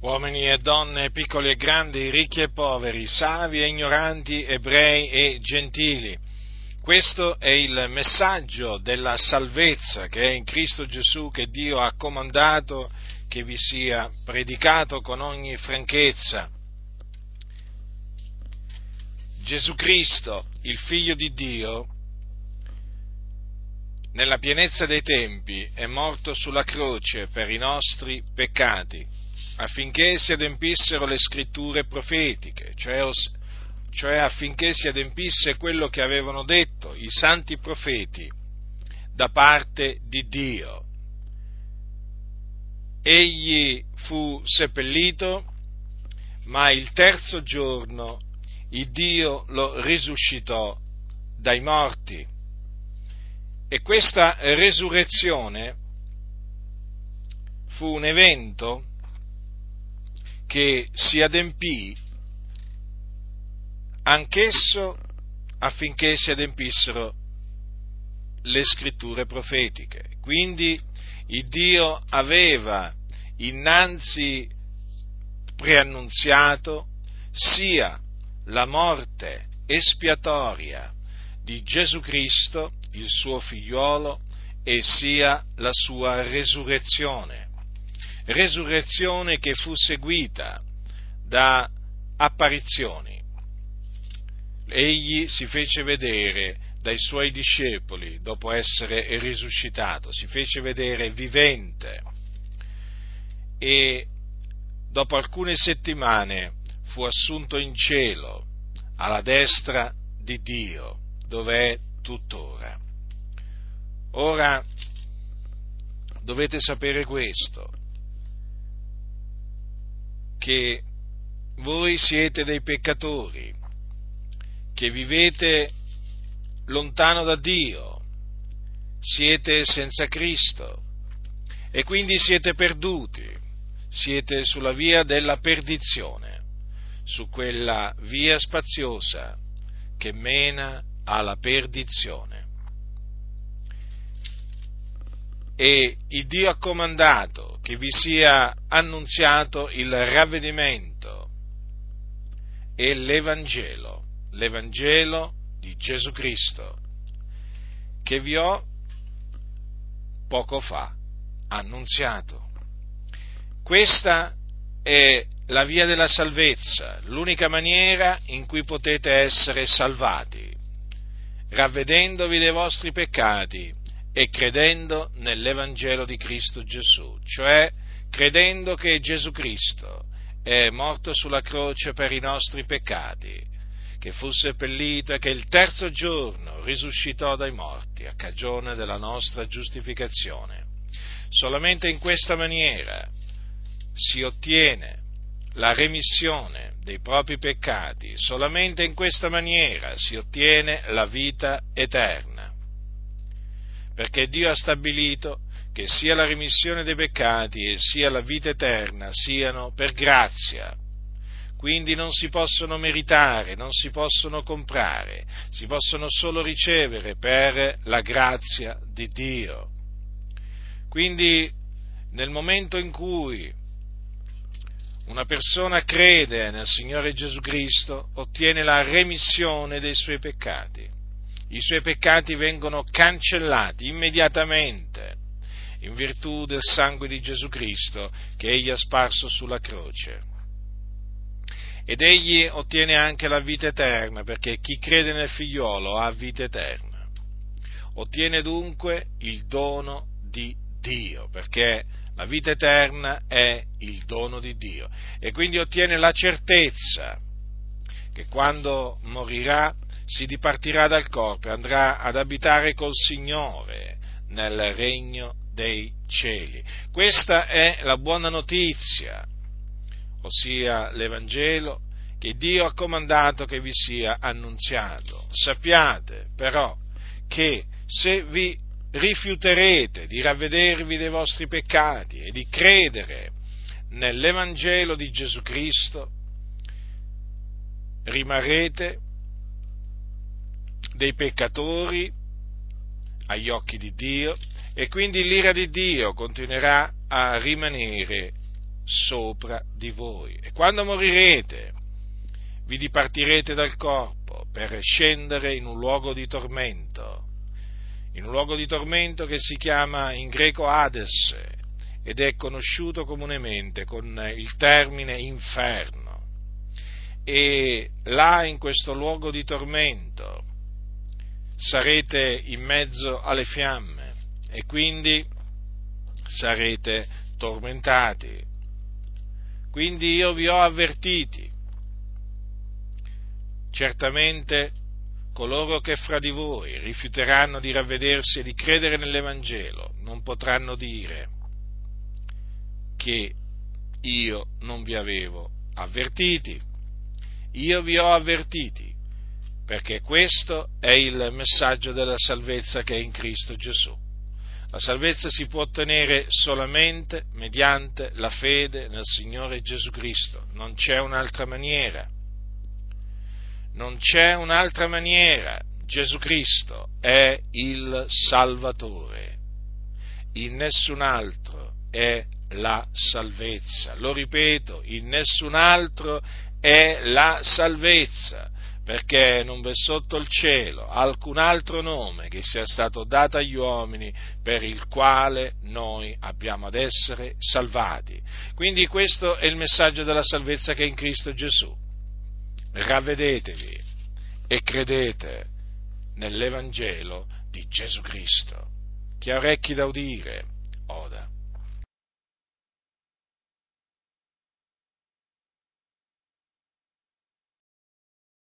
uomini e donne, piccoli e grandi, ricchi e poveri, savi e ignoranti, ebrei e gentili. Questo è il messaggio della salvezza che è in Cristo Gesù che Dio ha comandato che vi sia predicato con ogni franchezza. Gesù Cristo, il Figlio di Dio, nella pienezza dei tempi è morto sulla croce per i nostri peccati, affinché si adempissero le scritture profetiche, cioè, cioè affinché si adempisse quello che avevano detto i santi profeti da parte di Dio. Egli fu seppellito, ma il terzo giorno il Dio lo risuscitò dai morti e questa resurrezione fu un evento che si adempì anch'esso affinché si adempissero le scritture profetiche. Quindi il Dio aveva innanzi preannunziato sia la morte espiatoria di Gesù Cristo il suo figliuolo e sia la sua resurrezione. Resurrezione che fu seguita da apparizioni. Egli si fece vedere dai suoi discepoli dopo essere risuscitato, si fece vedere vivente e dopo alcune settimane fu assunto in cielo alla destra di Dio, dove è tuttora. Ora dovete sapere questo, che voi siete dei peccatori, che vivete lontano da Dio, siete senza Cristo e quindi siete perduti, siete sulla via della perdizione, su quella via spaziosa che mena alla perdizione. E il Dio ha comandato che vi sia annunziato il ravvedimento e l'Evangelo, l'Evangelo di Gesù Cristo, che vi ho poco fa annunziato. Questa è la via della salvezza, l'unica maniera in cui potete essere salvati ravvedendovi dei vostri peccati e credendo nell'Evangelo di Cristo Gesù, cioè credendo che Gesù Cristo è morto sulla croce per i nostri peccati, che fu seppellito e che il terzo giorno risuscitò dai morti a cagione della nostra giustificazione. Solamente in questa maniera si ottiene la remissione dei propri peccati, solamente in questa maniera si ottiene la vita eterna. Perché Dio ha stabilito che sia la remissione dei peccati e sia la vita eterna siano per grazia. Quindi non si possono meritare, non si possono comprare, si possono solo ricevere per la grazia di Dio. Quindi nel momento in cui una persona crede nel Signore Gesù Cristo, ottiene la remissione dei suoi peccati. I suoi peccati vengono cancellati immediatamente in virtù del sangue di Gesù Cristo che egli ha sparso sulla croce. Ed egli ottiene anche la vita eterna, perché chi crede nel figliolo ha vita eterna. Ottiene dunque il dono di Dio, perché la vita eterna è il dono di Dio e quindi ottiene la certezza che quando morirà si dipartirà dal corpo e andrà ad abitare col Signore nel regno dei cieli. Questa è la buona notizia, ossia l'Evangelo che Dio ha comandato che vi sia annunziato. Sappiate però che se vi rifiuterete di ravvedervi dei vostri peccati e di credere nell'Evangelo di Gesù Cristo, rimarrete dei peccatori agli occhi di Dio e quindi l'ira di Dio continuerà a rimanere sopra di voi. E quando morirete, vi dipartirete dal corpo per scendere in un luogo di tormento, in un luogo di tormento che si chiama in greco Hades ed è conosciuto comunemente con il termine inferno. E là in questo luogo di tormento sarete in mezzo alle fiamme e quindi sarete tormentati. Quindi io vi ho avvertiti. Certamente coloro che fra di voi rifiuteranno di ravvedersi e di credere nell'Evangelo non potranno dire che io non vi avevo avvertiti. Io vi ho avvertiti perché questo è il messaggio della salvezza che è in Cristo Gesù. La salvezza si può ottenere solamente mediante la fede nel Signore Gesù Cristo, non c'è un'altra maniera. Non c'è un'altra maniera. Gesù Cristo è il Salvatore. In nessun altro è la salvezza. Lo ripeto, in nessun altro è la salvezza perché non v'è sotto il cielo alcun altro nome che sia stato dato agli uomini per il quale noi abbiamo ad essere salvati. Quindi questo è il messaggio della salvezza che è in Cristo Gesù. Ravvedetevi e credete nell'Evangelo di Gesù Cristo. Chi ha orecchi da udire, oda.